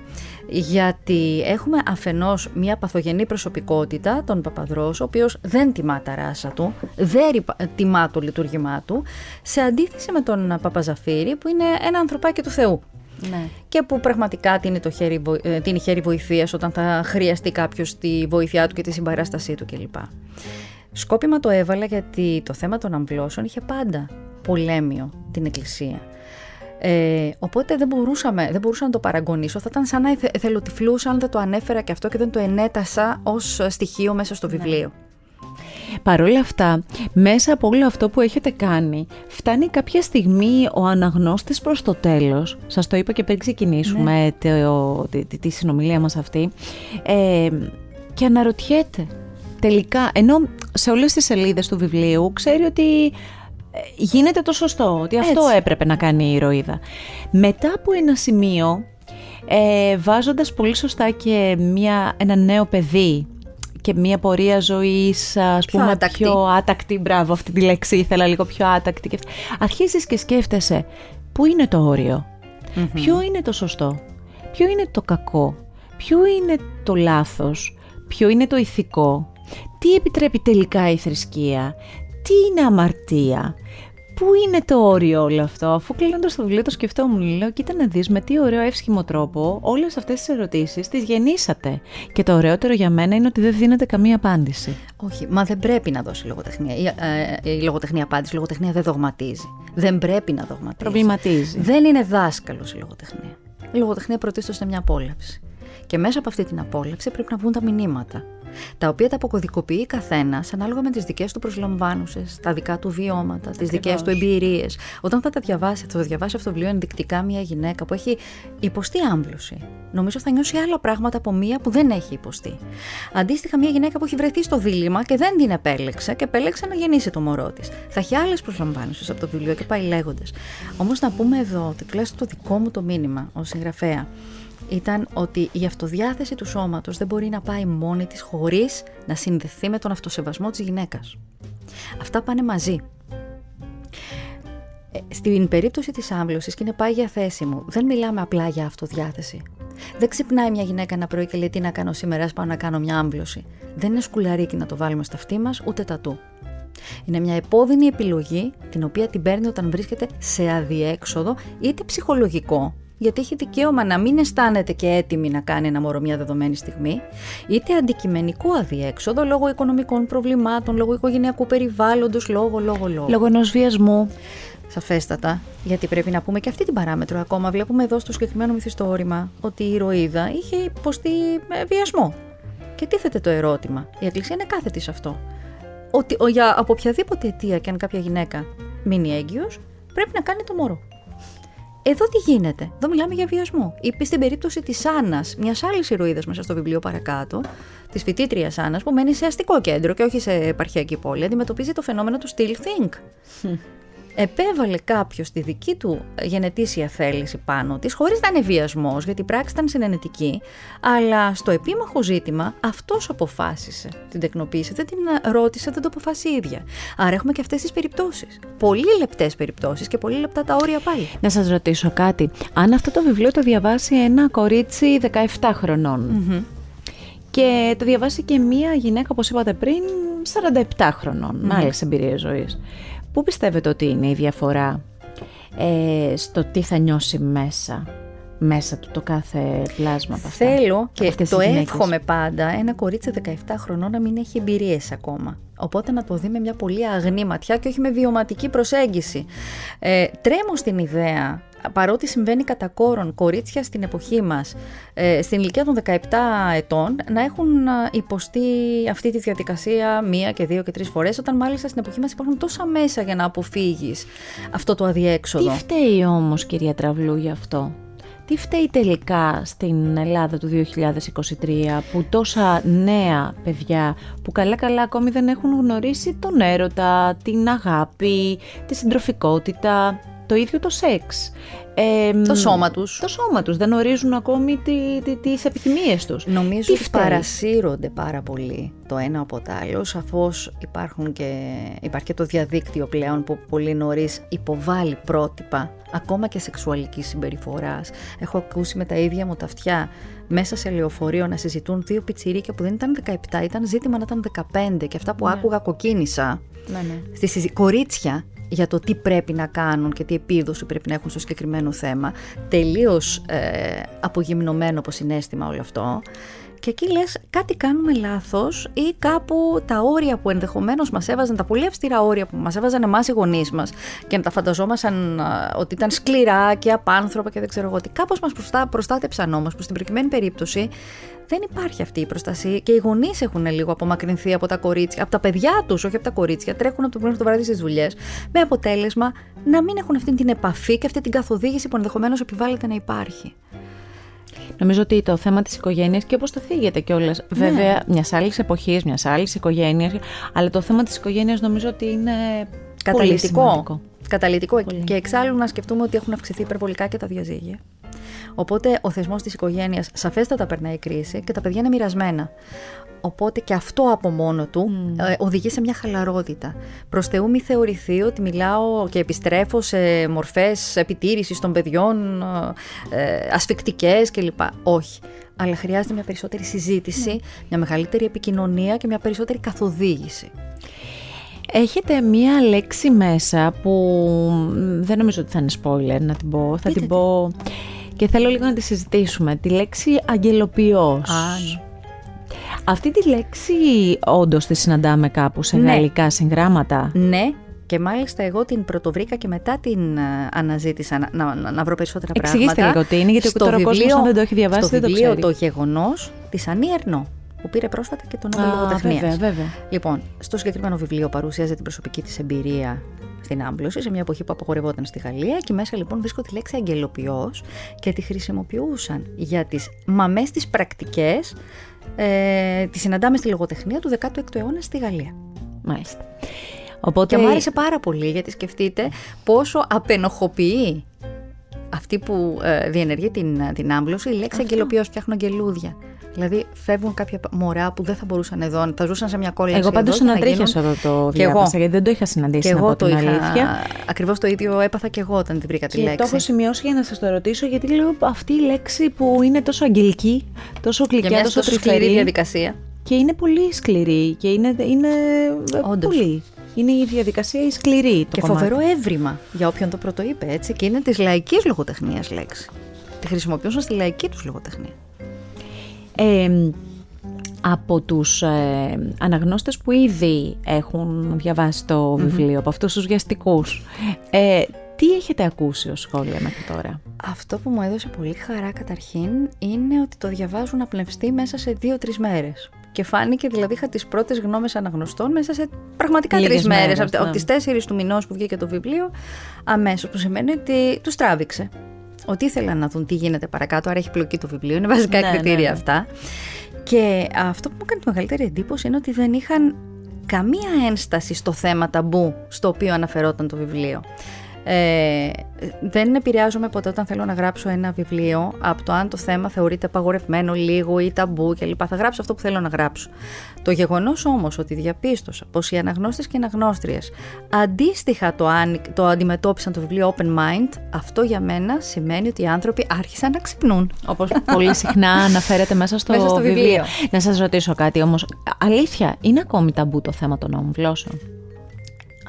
Γιατί έχουμε αφενός μια παθογενή προσωπικότητα, τον Παπαδρός, ο οποίος δεν τιμά τα ράσα του, δεν ρυπα- τιμά το λειτουργήμά του, σε αντίθεση με τον Παπαζαφύρη που είναι ένα ανθρωπάκι του Θεού Ναι. και που πραγματικά τίνει, το χέρι, βο- ε, τίνει χέρι βοηθείας όταν θα χρειαστεί κάποιος τη βοήθειά του και τη συμπαράστασή του κλπ. Σκόπιμα το έβαλα γιατί το θέμα των αμβλώσεων είχε πάντα πολέμιο την Εκκλησία. Ε, οπότε δεν, μπορούσαμε, δεν μπορούσα να το παραγωνίσω. Θα ήταν σαν να εθε- εθελοτυφλούσα αν δεν το ανέφερα και αυτό και δεν το ενέτασα ως στοιχείο μέσα στο βιβλίο. Παρ' όλα αυτά, μέσα από όλο αυτό που έχετε κάνει, φτάνει κάποια στιγμή ο αναγνώστης προς το τέλος, σας το είπα και πριν ξεκινήσουμε το- τη, τη- τη συνομιλία μας αυτή, ε, και αναρωτιέται τελικά, ενώ σε όλες τις σελίδες του βιβλίου ξέρει ότι ε, γίνεται το σωστό, ότι αυτό Έτσι. έπρεπε να κάνει η ηρωίδα. Μετά από ένα σημείο, ε, βάζοντας πολύ σωστά και μια, ένα νέο παιδί και μια πορεία ζωής ας Πιο πούμε άτακτη. πιο άτακτη, μπράβο αυτή τη λέξη ήθελα λίγο πιο άτακτη και αυτή. αρχίζεις και σκέφτεσαι πού είναι το οριο ποιο είναι το σωστό, ποιο είναι το κακό, ποιο είναι το λάθος, ποιο είναι το ηθικό, τι επιτρέπει τελικά η θρησκεία, τι είναι αμαρτία, Πού είναι το όριο όλο αυτό, αφού κλείνοντας το βιβλίο το σκεφτόμουν, λέω, κοίτα να δεις με τι ωραίο εύσχυμο τρόπο όλες αυτές τις ερωτήσεις τις γεννήσατε. Και το ωραιότερο για μένα είναι ότι δεν δίνετε καμία απάντηση. Όχι, μα δεν πρέπει να δώσει λογοτεχνία. Η, ε, η λογοτεχνία απάντηση. Η λογοτεχνία δεν δογματίζει. Δεν πρέπει να δογματίζει. Προβληματίζει. Δεν είναι δάσκαλος η λογοτεχνία. Η λογοτεχνία πρωτίστως είναι μια απόλαυση. Και μέσα από αυτή την απόλαυση πρέπει να βγουν τα μηνύματα. Τα οποία τα αποκωδικοποιεί καθένας ανάλογα με τις δικές του προσλαμβάνουσες, τα δικά του βιώματα, τις δικές του εμπειρίες. Όταν θα τα διαβάσει, θα το διαβάσει αυτό το βιβλίο ενδεικτικά μια γυναίκα που έχει υποστεί άμβλωση. Νομίζω θα νιώσει άλλα πράγματα από μία που δεν έχει υποστεί. Αντίστοιχα, μια γυναίκα που έχει βρεθεί στο δίλημα και δεν την επέλεξε και επέλεξε να γεννήσει το μωρό της. Θα έχει άλλες προσλαμβάνουσες από το βιβλίο και πάει λέγοντας. Όμως να πούμε εδώ ότι τουλάχιστον το δικό μου το μήνυμα ως συγγραφέα ήταν ότι η αυτοδιάθεση του σώματος δεν μπορεί να πάει μόνη της χωρίς να συνδεθεί με τον αυτοσεβασμό της γυναίκας. Αυτά πάνε μαζί. Ε, Στην περίπτωση της άμβλωσης και είναι πάγια θέση μου, δεν μιλάμε απλά για αυτοδιάθεση. Δεν ξυπνάει μια γυναίκα ένα πρωί και λέει τι να κάνω σήμερα, ας πάω να κάνω μια άμβλωση. Δεν είναι σκουλαρίκι να το βάλουμε στα αυτή μας, ούτε τατού. Είναι μια επώδυνη επιλογή την οποία την παίρνει όταν βρίσκεται σε αδιέξοδο είτε ψυχολογικό, γιατί έχει δικαίωμα να μην αισθάνεται και έτοιμη να κάνει ένα μωρό μια δεδομένη στιγμή, είτε αντικειμενικό αδιέξοδο λόγω οικονομικών προβλημάτων, λόγω οικογενειακού περιβάλλοντος, λόγω, λόγω, λόγω. Λόγω ενός βιασμού. Σαφέστατα, γιατί πρέπει να πούμε και αυτή την παράμετρο ακόμα. Βλέπουμε εδώ στο συγκεκριμένο μυθιστόρημα ότι η ηρωίδα είχε υποστεί ε, βιασμό. Και τίθεται το ερώτημα. Η Εκκλησία είναι κάθετη σε αυτό. Ότι ο, για, από οποιαδήποτε αιτία και αν κάποια γυναίκα μείνει έγκυος, πρέπει να κάνει το μωρό. Εδώ τι γίνεται; Εδώ μιλάμε για βιασμό. Είπε στην περίπτωση της Άννας, μιας άλλης ηρωίδας μέσα στο βιβλίο παρακάτω, της φοιτήτριας Άννας, που μένει σε αστικό κέντρο και όχι σε επαρχιακή πόλη, αντιμετωπίζει το φαινόμενο του still think. Επέβαλε κάποιος τη δική του γενετήσια θέληση πάνω της, χωρίς να είναι βιασμός, γιατί η πράξη ήταν συνενετική, αλλά στο επίμαχο ζήτημα αυτός αποφάσισε την τεκνοποίηση. Δεν την ρώτησε, δεν το αποφάσισε η ίδια. Άρα έχουμε και αυτές τις περιπτώσεις. Πολύ λεπτές περιπτώσεις και πολύ λεπτά τα όρια πάλι. Να σας ρωτήσω κάτι. Αν αυτό το βιβλίο το διαβάσει ένα κορίτσι 17 χρονων και το διαβάσει και μία γυναίκα, όπως είπατε πριν, 47 χρονων με άλλες εμπειρίες ζωής. Πού πιστεύετε ότι είναι η διαφορά ε, στο τι θα νιώσει μέσα, μέσα του το κάθε πλάσμα από αυτά. Θέλω από και αυτές το τις γυναίκες; εύχομαι πάντα ένα κορίτσι 17 χρονών να μην έχει εμπειρίες ακόμα. Οπότε να το δει με μια πολύ αγνή ματιά και όχι με βιωματική προσέγγιση. Ε, τρέμω στην ιδέα παρότι συμβαίνει κατά κόρον κορίτσια στην εποχή μας, ε, στην ηλικία των 17 ετών, να έχουν ε, υποστεί αυτή τη διαδικασία μία και δύο και τρεις φορές, όταν μάλιστα στην εποχή μας υπάρχουν τόσα μέσα για να αποφύγεις αυτό το αδιέξοδο. Τι φταίει όμως κυρία Τραυλού γι' αυτό; Τι φταίει τελικά στην Ελλάδα του 2023 που τόσα νέα παιδιά που καλά καλά ακόμη δεν έχουν γνωρίσει τον έρωτα, την αγάπη, τη συντροφικότητα, το ίδιο το σεξ. το σώμα τους. Το σώμα τους. Δεν ορίζουν ακόμη τι, τι, τις επιθυμίες τους. Νομίζω ότι παρασύρονται πάρα πολύ το ένα από το άλλο. Σαφώς υπάρχουν και, υπάρχει και το διαδίκτυο πλέον που πολύ νωρίς υποβάλλει πρότυπα ακόμα και σεξουαλικής συμπεριφοράς. Έχω ακούσει με τα ίδια μου τα αυτιά μέσα σε λεωφορείο να συζητούν δύο πιτσιρίκια που δεν ήταν 17, ήταν ζήτημα να ήταν 15 και αυτά που ναι. άκουγα κοκκίνησα. Ναι, ναι. Στη κορίτσια για το τι πρέπει να κάνουν και τι επίδοση πρέπει να έχουν στο συγκεκριμένο θέμα. Τελείως ε, απογυμνωμένο από συνέστημα όλο αυτό. Και εκεί λες κάτι κάνουμε λάθος ή κάπου τα όρια που ενδεχομένως μας έβαζαν, τα πολύ αυστηρά όρια που μας έβαζαν εμάς οι γονείς μας και να τα φανταζόμασταν ότι ήταν σκληρά και απάνθρωπα και δεν ξέρω εγώ τι. Κάπως μας προστάτεψαν όμως που στην προκειμένη περίπτωση δεν υπάρχει αυτή η προστασία και οι γονείς έχουν λίγο απομακρυνθεί από τα κορίτσια, από τα παιδιά τους, όχι από τα κορίτσια. Τρέχουν από το πρωί το βράδυ στις δουλειές, με αποτέλεσμα να μην έχουν αυτή την επαφή και αυτή την καθοδήγηση που ενδεχομένως επιβάλλεται να υπάρχει. Νομίζω ότι το θέμα της οικογένειας και όπως το θίγεται κιόλας. Ναι. Βέβαια, μιας άλλης εποχής, μιας άλλης οικογένειας, αλλά το θέμα της οικογένειας νομίζω ότι είναι. Καταλητικό. Καταλητικό. Και εξάλλου να σκεφτούμε ότι έχουν αυξηθεί υπερβολικά και τα διαζύγια. Οπότε ο θεσμός της οικογένειας σαφέστατα περνάει κρίση και τα παιδιά είναι μοιρασμένα. Οπότε και αυτό από μόνο του ε, οδηγεί σε μια χαλαρότητα. Προς Θεού μη θεωρηθεί ότι μιλάω και επιστρέφω σε μορφές επιτήρησης των παιδιών, ε, ασφικτικές κλπ. Όχι. Αλλά χρειάζεται μια περισσότερη συζήτηση, ναι. μια μεγαλύτερη επικοινωνία και μια περισσότερη καθοδήγηση. Έχετε μία λέξη μέσα που δεν νομίζω ότι θα είναι spoiler να την πω. Θα την πω και θέλω λίγο να τη συζητήσουμε. Τη λέξη αγγελοποιός. Ναι. Αυτή τη λέξη όντως τη συναντάμε κάπου σε ναι. γαλλικά συγγράμματα; Ναι, και μάλιστα εγώ την πρωτοβρήκα και μετά την ε, αναζήτησα να, να, να βρω περισσότερα Εξηγήστε πράγματα. Εξηγήστε λίγο τι είναι, γιατί τώρα ο κόσμος δεν το έχει διαβάσει στο δεν το βιβλίο το γεγονός της Ανή Ερνό που πήρε πρόσφατα και τον Νόμπελ Λογοτεχνίας. Βέβαια, βέβαια. Λοιπόν, στο συγκεκριμένο βιβλίο παρουσίαζε την προσωπική της εμπειρία στην άμπλωση, σε μια εποχή που απογορευόταν στη Γαλλία. Και μέσα λοιπόν βρίσκω τη λέξη αγγελοποιός και τη χρησιμοποιούσαν για τις μαμές τις πρακτικές. Ε, τη συναντάμε στη λογοτεχνία του 16ου αιώνα στη Γαλλία. Μάλιστα. Οπότε... Και μου άρεσε πάρα πολύ γιατί σκεφτείτε πόσο απενοχοποιεί αυτή που ε, διενεργεί την, την άμπλωση η λέξη αγγελοποιός φτιάχνουν αγγελούδια. Δηλαδή φεύγουν κάποια μωρά που δεν θα μπορούσαν εδώ, θα ζούσαν σε μια κόλληση. Εγώ πάντως ανατρίχιασα εδώ το διάβασα, γιατί δεν το είχα συναντήσει. Και εγώ το είχα. Ακριβώς το ίδιο έπαθα και εγώ όταν την βρήκα τη και λέξη. Το έχω σημειώσει για να σας το ρωτήσω, γιατί λέω αυτή η λέξη που είναι τόσο αγγελική, τόσο γλυκιά, τόσο σκληρή διαδικασία. Και είναι πολύ σκληρή και είναι, είναι Όντως. πολύ. Είναι η διαδικασία η σκληρή. Το και κομμάτι. φοβερό έβριμα για όποιον το πρωτοείπε έτσι. Και είναι της λαϊκής λογοτεχνίας λέξη. Τη χρησιμοποιούσαν στη λαϊκή τους λογοτεχνία από τους ε, αναγνώστες που ήδη έχουν διαβάσει το βιβλιο από αυτούς τους βιαστικούς, ε, τι έχετε ακούσει ως σχόλια μέχρι τώρα; Αυτό που μου έδωσε πολύ χαρά καταρχήν είναι ότι το διαβάζουν απλευστή μέσα σε δύο-τρεις μέρες. Και φάνηκε, δηλαδή, είχα τις πρώτες γνώμες αναγνωστών μέσα σε πραγματικά τρεις μέρες. Από, από τις τέσσερις του μηνός που βγήκε το βιβλίο, αμέσως. Που σημαίνει ότι τους τράβηξε ότι ήθελαν να δουν τι γίνεται παρακάτω, άρα έχει πλοκή το βιβλίο, είναι βασικά ναι, κριτήρια ναι, ναι. αυτά. Και αυτό που μου έκανε τη μεγαλύτερη εντύπωση είναι ότι δεν είχαν καμία ένσταση στο θέμα ταμπού στο οποίο αναφερόταν το βιβλίο. Ε, δεν επηρεάζομαι ποτέ όταν θέλω να γράψω ένα βιβλίο από το αν το θέμα θεωρείται απαγορευμένο λίγο ή ταμπού κλπ. Θα γράψω αυτό που θέλω να γράψω. Το γεγονός όμως ότι διαπίστωσα πως οι αναγνώστες και αναγνώστριες αντίστοιχα το, το αντιμετώπισαν το βιβλίο Open Mind, αυτό για μένα σημαίνει ότι οι άνθρωποι άρχισαν να ξυπνούν. Όπως πολύ συχνά αναφέρεται μέσα στο, μέσα στο βιβλίο. βιβλίο. Να σας ρωτήσω κάτι όμως. Αλήθεια, είναι ακόμη ταμπού το θέμα των νόμων γλώσσων;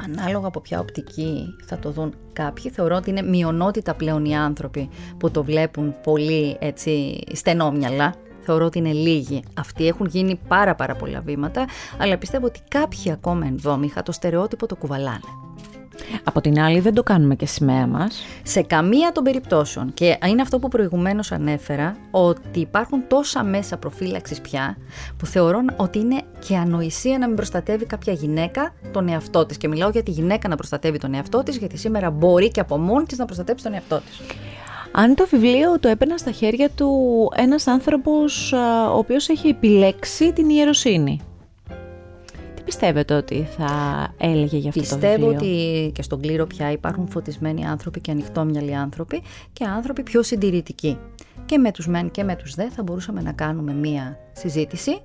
Ανάλογα από ποια οπτική θα το δουν κάποιοι, θεωρώ ότι είναι μειονότητα πλέον οι άνθρωποι που το βλέπουν πολύ έτσι στενόμυαλα. Θεωρώ ότι είναι λίγοι. Αυτοί έχουν γίνει πάρα πάρα πολλά βήματα, αλλά πιστεύω ότι κάποιοι ακόμα ενδόμηχα το στερεότυπο το κουβαλάνε. Από την άλλη δεν το κάνουμε και σημαία μας. Σε καμία των περιπτώσεων. Και είναι αυτό που προηγουμένως ανέφερα, ότι υπάρχουν τόσα μέσα προφύλαξης πια, που θεωρώ ότι είναι και ανοησία να μην προστατεύει κάποια γυναίκα τον εαυτό της. Και μιλάω για τη γυναίκα να προστατεύει τον εαυτό της, γιατί σήμερα μπορεί και από μόνη της να προστατεύσει τον εαυτό της. Αν το βιβλίο το έπαιρνα στα χέρια του ένας άνθρωπος ο οποίος έχει επιλέξει την ιεροσύνη πιστεύετε ότι θα έλεγε για αυτό Πιστεύω το βιβλίο; ότι και στον κλήρο πια υπάρχουν φωτισμένοι άνθρωποι και ανοιχτόμυαλοι άνθρωποι και άνθρωποι πιο συντηρητικοί. Και με τους μεν και με τους δε θα μπορούσαμε να κάνουμε μία συζήτηση,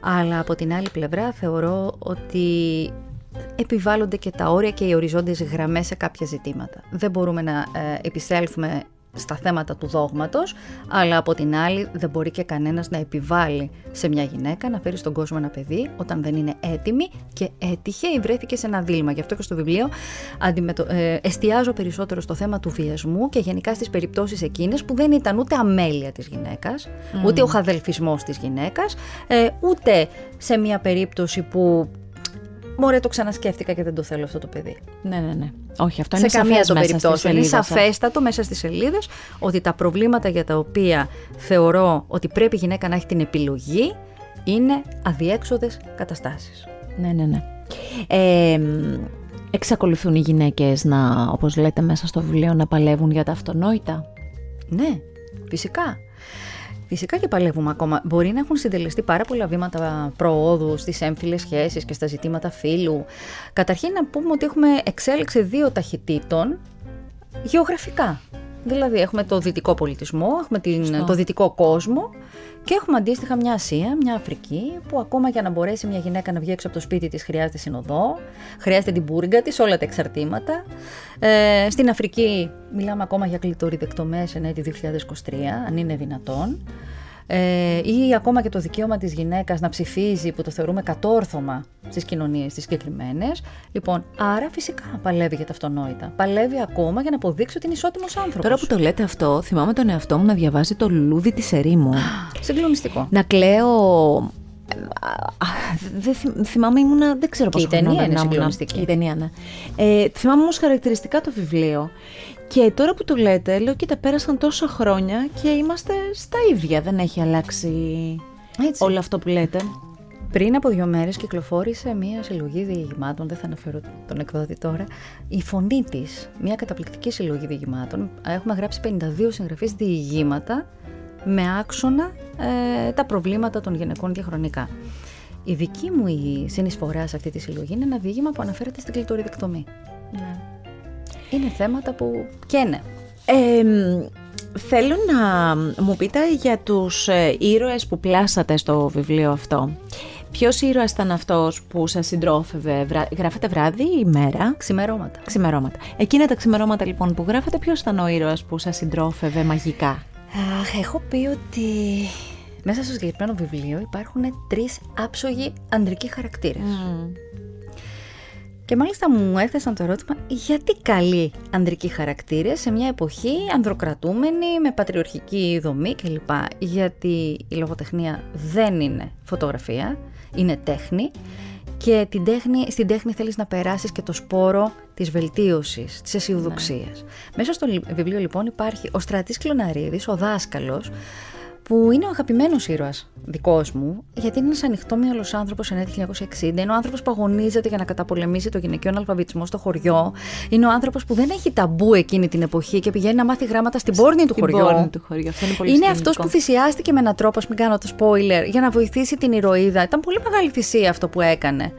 αλλά από την άλλη πλευρά θεωρώ ότι επιβάλλονται και τα όρια και οι οριζόντιες γραμμές σε κάποια ζητήματα. Δεν μπορούμε να ε, επισέλθουμε στα θέματα του δόγματος, αλλά από την άλλη δεν μπορεί και κανένας να επιβάλλει σε μια γυναίκα να φέρει στον κόσμο ένα παιδί όταν δεν είναι έτοιμη και έτυχε ή βρέθηκε σε ένα δίλημα. Γι' αυτό και στο βιβλίο αντιμετω... ε, εστιάζω περισσότερο στο θέμα του βιασμού και γενικά στις περιπτώσεις εκείνες που δεν ήταν ούτε αμέλεια της γυναίκας, ούτε ο χαδελφισμός της γυναίκας, ε, ούτε σε μια περίπτωση που Μωρέ, το ξανασκέφτηκα και δεν το θέλω αυτό το παιδί. Ναι, ναι, ναι. Όχι, αυτό σε είναι καμία των περιπτώσεων. Είναι σαφέστατο μέσα στις σελίδες ότι τα προβλήματα για τα οποία θεωρώ ότι πρέπει η γυναίκα να έχει την επιλογή είναι αδιέξοδες καταστάσεις. Ναι, ναι, ναι. Ε, εξακολουθούν οι γυναίκες να, όπως λέτε μέσα στο βιβλίο, να παλεύουν για τα αυτονόητα; Ναι, φυσικά. Φυσικά και παλεύουμε ακόμα. Μπορεί να έχουν συντελεστεί πάρα πολλά βήματα προόδου στις έμφυλες σχέσεις και στα ζητήματα φύλου. Καταρχήν να πούμε ότι έχουμε εξέλιξη δύο ταχυτήτων γεωγραφικά. Δηλαδή έχουμε το δυτικό πολιτισμό, έχουμε την, το δυτικό κόσμο και έχουμε αντίστοιχα μια Ασία, μια Αφρική, που ακόμα για να μπορέσει μια γυναίκα να βγει έξω από το σπίτι της χρειάζεται συνοδό, χρειάζεται την πούριγκα της, όλα τα εξαρτήματα. Ε, στην Αφρική μιλάμε ακόμα για κλειτοριδεκτομές εν έτη 2023, αν είναι δυνατόν ε, ή ακόμα και το δικαίωμα της γυναίκας να ψηφίζει που το θεωρούμε κατόρθωμα στις κοινωνίες τις συγκεκριμένες. Λοιπόν, άρα φυσικά παλεύει για τα αυτονόητα. Παλεύει ακόμα για να αποδείξει ότι είναι ισότιμος άνθρωπος. Τώρα που το λέτε αυτό, θυμάμαι τον εαυτό μου να διαβάζει το λουλούδι της ερήμου. Συγκλονιστικό. Να κλαίω δεν θυμάμαι, ήμουνα, δεν ξέρω πόσο χρόνο. Η ταινία είναι συγκλονιστική. Η ταινία, ναι. Ε, θυμάμαι όμως χαρακτηριστικά το βιβλίο. Και τώρα που το λέτε, λέω κοίτα πέρασαν τόσα χρόνια και είμαστε στα ίδια, δεν έχει αλλάξει Έτσι. όλο αυτό που λέτε. Πριν από δύο μέρες κυκλοφόρησε μία συλλογή διηγημάτων, δεν θα αναφέρω τον εκδότη τώρα, η φωνή της. Μία καταπληκτική συλλογή διηγημάτων. Έχουμε γράψει 52 συγγραφείς διηγήματα με άξονα ε, τα προβλήματα των γυναικών διαχρονικά. Η δική μου η συνεισφορά σε αυτή τη συλλογή είναι ένα διήγημα που αναφέρεται στην κλειτοριδεκτομή. Ναι. Είναι θέματα που καίνε. Ε, θέλω να μου πείτε για τους ε, ήρωες που πλάσατε στο βιβλίο αυτό. Ποιος ήρωας ήταν αυτός που σας συντρόφευε, βρά... γράφετε βράδυ ή μέρα; Ξημερώματα. Ξημερώματα. Εκείνα τα ξημερώματα λοιπόν που γράφετε, ποιος ήταν ο ήρωας που σας συντρόφευε μαγικά; Αχ, έχω πει ότι μέσα στο συγκεκριμένο βιβλίο υπάρχουν τρεις άψογοι ανδρικοί χαρακτήρες. Και μάλιστα μου έθεσαν το ερώτημα γιατί καλοί ανδρικοί χαρακτήρες σε μια εποχή ανδροκρατούμενη με πατριορχική δομή κλπ. Γιατί η λογοτεχνία δεν είναι φωτογραφία, είναι τέχνη και την τέχνη, στην τέχνη θέλεις να περάσεις και το σπόρο της βελτίωσης, της αισιοδοξίας. Ναι. Μέσα στο βιβλίο λοιπόν υπάρχει ο Στρατής Κλωναρίδης, ο δάσκαλος, που είναι ο αγαπημένος ήρωας δικός μου, γιατί είναι ένας ανοιχτόμυαλος άνθρωπος εν 1960. Είναι ο άνθρωπος που αγωνίζεται για να καταπολεμήσει το γυναικείο αλφαβητισμό στο χωριό. Είναι ο άνθρωπος που δεν έχει ταμπού εκείνη την εποχή και πηγαίνει να μάθει γράμματα στην πόρνη του χωριού. Του χωριού. Αυτό είναι πολύ είναι αυτός που θυσιάστηκε με έναν τρόπο, μην κάνω το spoiler, για να βοηθήσει την ηρωίδα. Ήταν πολύ μεγάλη θυσία αυτό που έκανε.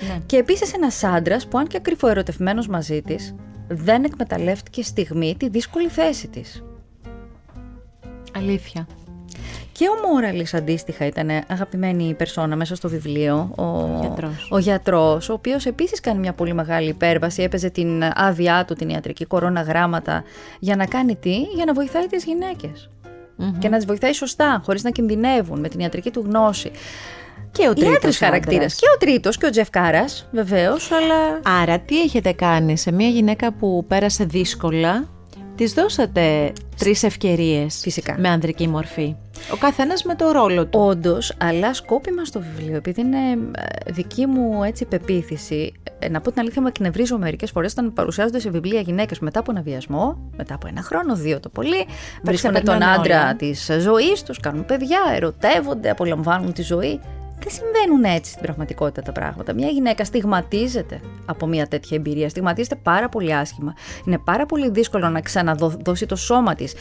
Ναι. Και επίσης ένας άντρας που, αν και ακρυφοερωτευμένο μαζί της, δεν εκμεταλλεύτηκε στιγμή τη δύσκολη θέση της. Αλήθεια. Και ο Μόραλης αντίστοιχα ήταν αγαπημένη περσόνα μέσα στο βιβλίο. Ο γιατρός. Ο, γιατρός, ο οποίος επίσης κάνει μια πολύ μεγάλη υπέρβαση. Έπαιζε την άδειά του, την ιατρική κορώνα γράμματα. Για να κάνει τι, για να βοηθάει τις γυναικες Και να τις βοηθάει σωστά, χωρίς να κινδυνεύουν, με την ιατρική του γνώση. Και ο τρίτος χαρακτήρας. Και ο τρίτος και ο Τζεφ Κάρας, βεβαίως. Αλλά... Άρα, τι έχετε κάνει σε μια γυναίκα που πέρασε δύσκολα, της δώσατε τρεις ευκαιρίες. Με ανδρική μορφή. Ο καθένας με το ρόλο του. Όντως, αλλά σκόπιμα στο βιβλίο, επειδή είναι ε, δική μου έτσι πεποίθηση, ε, να πω την αλήθεια, με εκνευρίζω μερικές φορές όταν παρουσιάζονται σε βιβλία γυναίκες μετά από ένα βιασμό, μετά από ένα χρόνο, δύο το πολύ. Βρίσκονται τον άντρα της ζωής τους, κάνουν παιδιά, ερωτεύονται, απολαμβάνουν τη ζωή. Δεν συμβαίνουν έτσι στην πραγματικότητα τα πράγματα. Μια γυναίκα στιγματίζεται από μια τέτοια εμπειρία. Στιγματίζεται πάρα πολύ άσχημα. Είναι πάρα πολύ δύσκολο να ξαναδώσει το σώμα της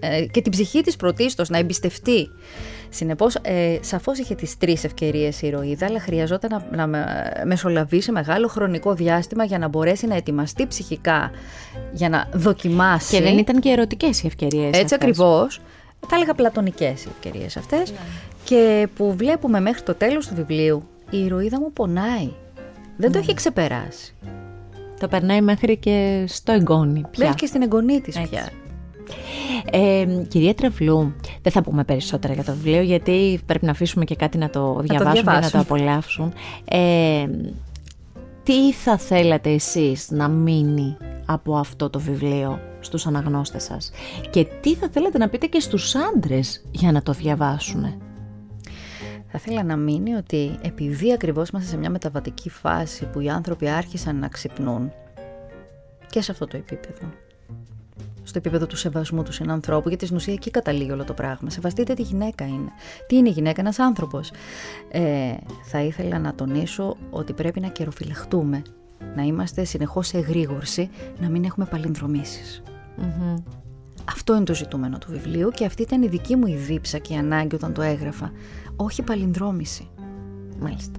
ε, και την ψυχή της πρωτίστως να εμπιστευτεί. Συνεπώς, ε, σαφώς είχε τις τρεις ευκαιρίες η ηρωίδα, αλλά χρειαζόταν να, να μεσολαβήσει μεγάλο χρονικό διάστημα για να μπορέσει να ετοιμαστεί ψυχικά, για να δοκιμάσει. Και δεν ήταν και ερωτικές οι ευκαιρίες. Έτσι ακριβώς. Θα έλεγα πλατωνικές οι ευκαιρίες αυτές. Ναι και που βλέπουμε μέχρι το τέλος του βιβλίου η ηρωίδα μου πονάει. Δεν το ναι. έχει ξεπεράσει. Το περνάει μέχρι και στο εγγόνι πια. Μέχρι και στην εγγονή της πια. Ε, κυρία Τραυλού, δεν θα πούμε περισσότερα για το βιβλίο γιατί πρέπει να αφήσουμε και κάτι να το διαβάσουμε και να το απολαύσουν. Ε, τι θα θέλατε εσείς να μείνει από αυτό το βιβλίο στους αναγνώστες σας; Και τι θα θέλατε να πείτε και στους άντρες για να το διαβάσουν. Θα ήθελα να μείνει ότι επειδή ακριβώς είμαστε σε μια μεταβατική φάση που οι άνθρωποι άρχισαν να ξυπνούν και σε αυτό το επίπεδο, στο επίπεδο του σεβασμού τους συνανθρώπου, γιατί στην ουσία εκεί καταλήγει όλο το πράγμα. Σεβαστείτε τι γυναίκα είναι. Τι είναι η γυναίκα, ένας άνθρωπος; Ε, θα ήθελα να τονίσω ότι πρέπει να καιροφυλαχτούμε. Να είμαστε συνεχώς σε εγρήγορση, να μην έχουμε Αυτό είναι το ζητούμενο του βιβλίου και αυτή ήταν η δική μου η δίψα και η ανάγκη όταν το έγραφα όχι παλινδρόμηση. Μάλιστα.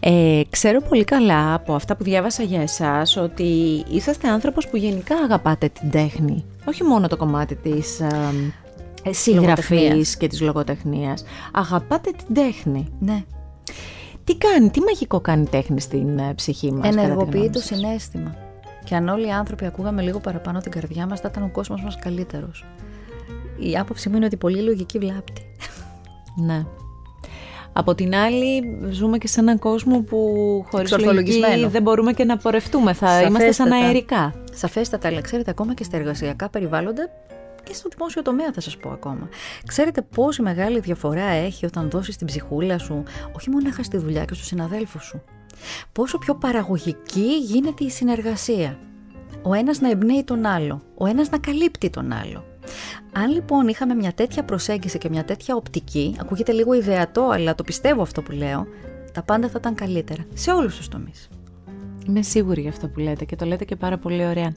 Ε, ξέρω πολύ καλά από αυτά που διάβασα για εσάς ότι είσαστε άνθρωπος που γενικά αγαπάτε την τέχνη. Όχι μόνο το κομμάτι της ε, συγγραφής και της λογοτεχνίας. Αγαπάτε την τέχνη. Ναι. Τι κάνει, τι μαγικό κάνει η τέχνη στην ε, ψυχή μας. Ενεργοποιεί το συνέστημα. Και αν όλοι οι άνθρωποι ακούγαμε λίγο παραπάνω την καρδιά μας, θα ήταν ο κόσμος μας καλύτερος. Η άποψή μου είναι ότι πολύ λογική βλάπτει. Ναι. Από την άλλη, ζούμε και σε έναν κόσμο που χωρίς λογική δεν μπορούμε και να πορευτούμε. Θα Σαφέστατα. είμαστε σαν αερικά. Σαφέστατα, αλλά ξέρετε, ακόμα και στα εργασιακά περιβάλλοντα και στο δημόσιο τομέα θα σας πω ακόμα. Ξέρετε πόση μεγάλη διαφορά έχει όταν δώσεις την ψυχούλα σου, όχι μόνο στη δουλειά και στους συναδέλφους σου. Πόσο πιο παραγωγική γίνεται η συνεργασία. Ο ένας να εμπνέει τον άλλο, ο ένας να καλύπτει τον άλλο. Αν λοιπόν είχαμε μια τέτοια προσέγγιση και μια τέτοια οπτική, ακούγεται λίγο ιδεατό, αλλά το πιστεύω αυτό που λέω, τα πάντα θα ήταν καλύτερα σε όλους τους τομείς. Είμαι σίγουρη για αυτό που λέτε και το λέτε και πάρα πολύ ωραία.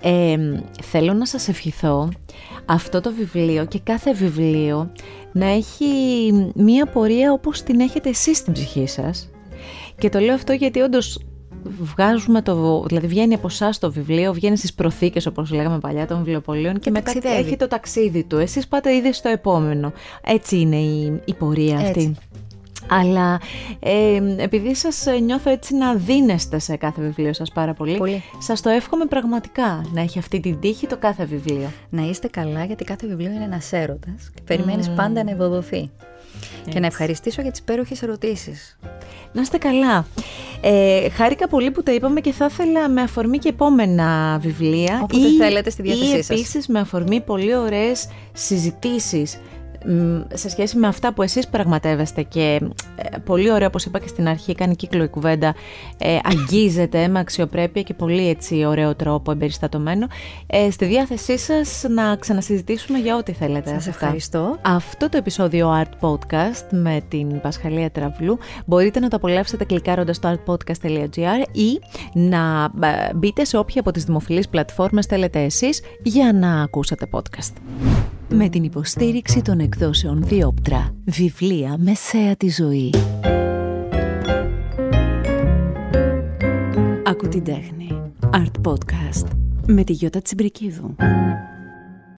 Ε, θέλω να σας ευχηθώ αυτό το βιβλίο και κάθε βιβλίο να έχει μία πορεία όπως την έχετε εσείς στην ψυχή σας. Και το λέω αυτό γιατί όντως βγάζουμε το, δηλαδή βγαίνει από εσάς το βιβλίο, βγαίνει στις προθήκες όπως λέγαμε παλιά των βιβλιοπολίων και, και μετά έχει το ταξίδι του. Εσείς πάτε ήδη στο επόμενο. Έτσι είναι η, η πορεία αυτή. Αλλά ε, επειδή σας νιώθω έτσι να δίνεστε σε κάθε βιβλίο σας πάρα πολύ, πολύ, σας το εύχομαι πραγματικά να έχει αυτή την τύχη το κάθε βιβλίο. Να είστε καλά γιατί κάθε βιβλίο είναι ένας έρωτας και περιμένεις πάντα να ευοδοθεί. Και να ευχαριστήσω για τις υπέροχες ερωτήσεις. Να είστε καλά. Ε, χάρηκα πολύ που τα είπαμε και θα ήθελα με αφορμή και επόμενα βιβλία. Όποτε ή, θέλετε στη διάθεσή ή επίσης με αφορμή πολύ ωραίες συζητήσεις σε σχέση με αυτά που εσείς πραγματεύεστε και ε, πολύ ωραία όπως είπα και στην αρχή κάνει κύκλο η κουβέντα ε, αγγίζεται με αξιοπρέπεια και πολύ έτσι ωραίο τρόπο εμπεριστατωμένο. Ε, στη διάθεσή σας να ξανασυζητήσουμε για ό,τι θέλετε Σας ευχαριστώ. Αυτό το επεισόδιο Art Podcast με την Πασχαλία Τραβλού μπορείτε να το απολαύσετε κλικάροντας στο artpodcast.gr ή να ε, μπείτε σε όποια από τις δημοφιλείς πλατφόρμες θέλετε εσείς για να ακούσετε podcast με την υποστήριξη των εκδόσεων Διόπτρα, βιβλία μεσαία τη ζωή. Ακού την τέχνη. Art Podcast με τη Γιώτα Τσιμπρικίδου.